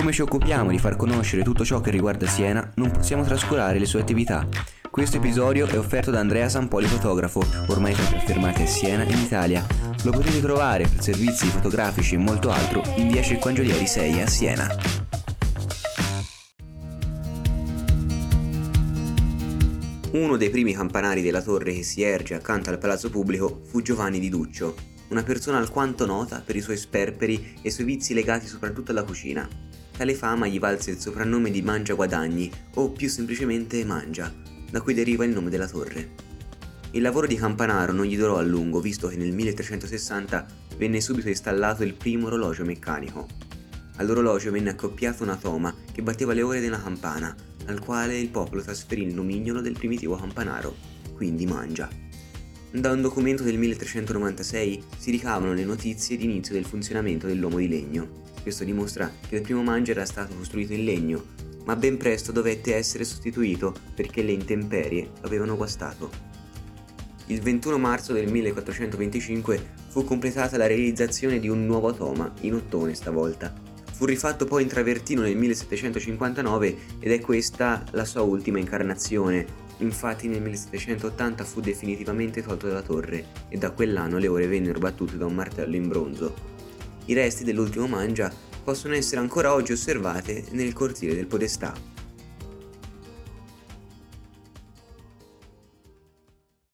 come ci occupiamo di far conoscere tutto ciò che riguarda Siena, non possiamo trascurare le sue attività. Questo episodio è offerto da Andrea Sampoli fotografo, ormai tra i firmati a Siena in Italia. Lo potete trovare per servizi fotografici e molto altro in via Circoangelieri 6 a Siena. Uno dei primi campanari della torre che si erge accanto al palazzo pubblico fu Giovanni di Duccio, una persona alquanto nota per i suoi sperperi e i suoi vizi legati soprattutto alla cucina. Tale fama gli valse il soprannome di Mangia Guadagni o più semplicemente Mangia, da cui deriva il nome della torre. Il lavoro di Campanaro non gli durò a lungo, visto che nel 1360 venne subito installato il primo orologio meccanico. All'orologio venne accoppiato una toma che batteva le ore della campana, al quale il popolo trasferì il nomignolo del primitivo campanaro, quindi Mangia. Da un documento del 1396 si ricavano le notizie di inizio del funzionamento dell'uomo di legno. Questo dimostra che il primo Mangia era stato costruito in legno, ma ben presto dovette essere sostituito perché le intemperie avevano guastato. Il 21 marzo del 1425 fu completata la realizzazione di un nuovo atoma, in ottone stavolta. Fu rifatto poi in travertino nel 1759 ed è questa la sua ultima incarnazione, Infatti nel 1780 fu definitivamente tolto dalla torre e da quell'anno le ore vennero battute da un martello in bronzo. I resti dell'ultimo mangia possono essere ancora oggi osservate nel cortile del Podestà.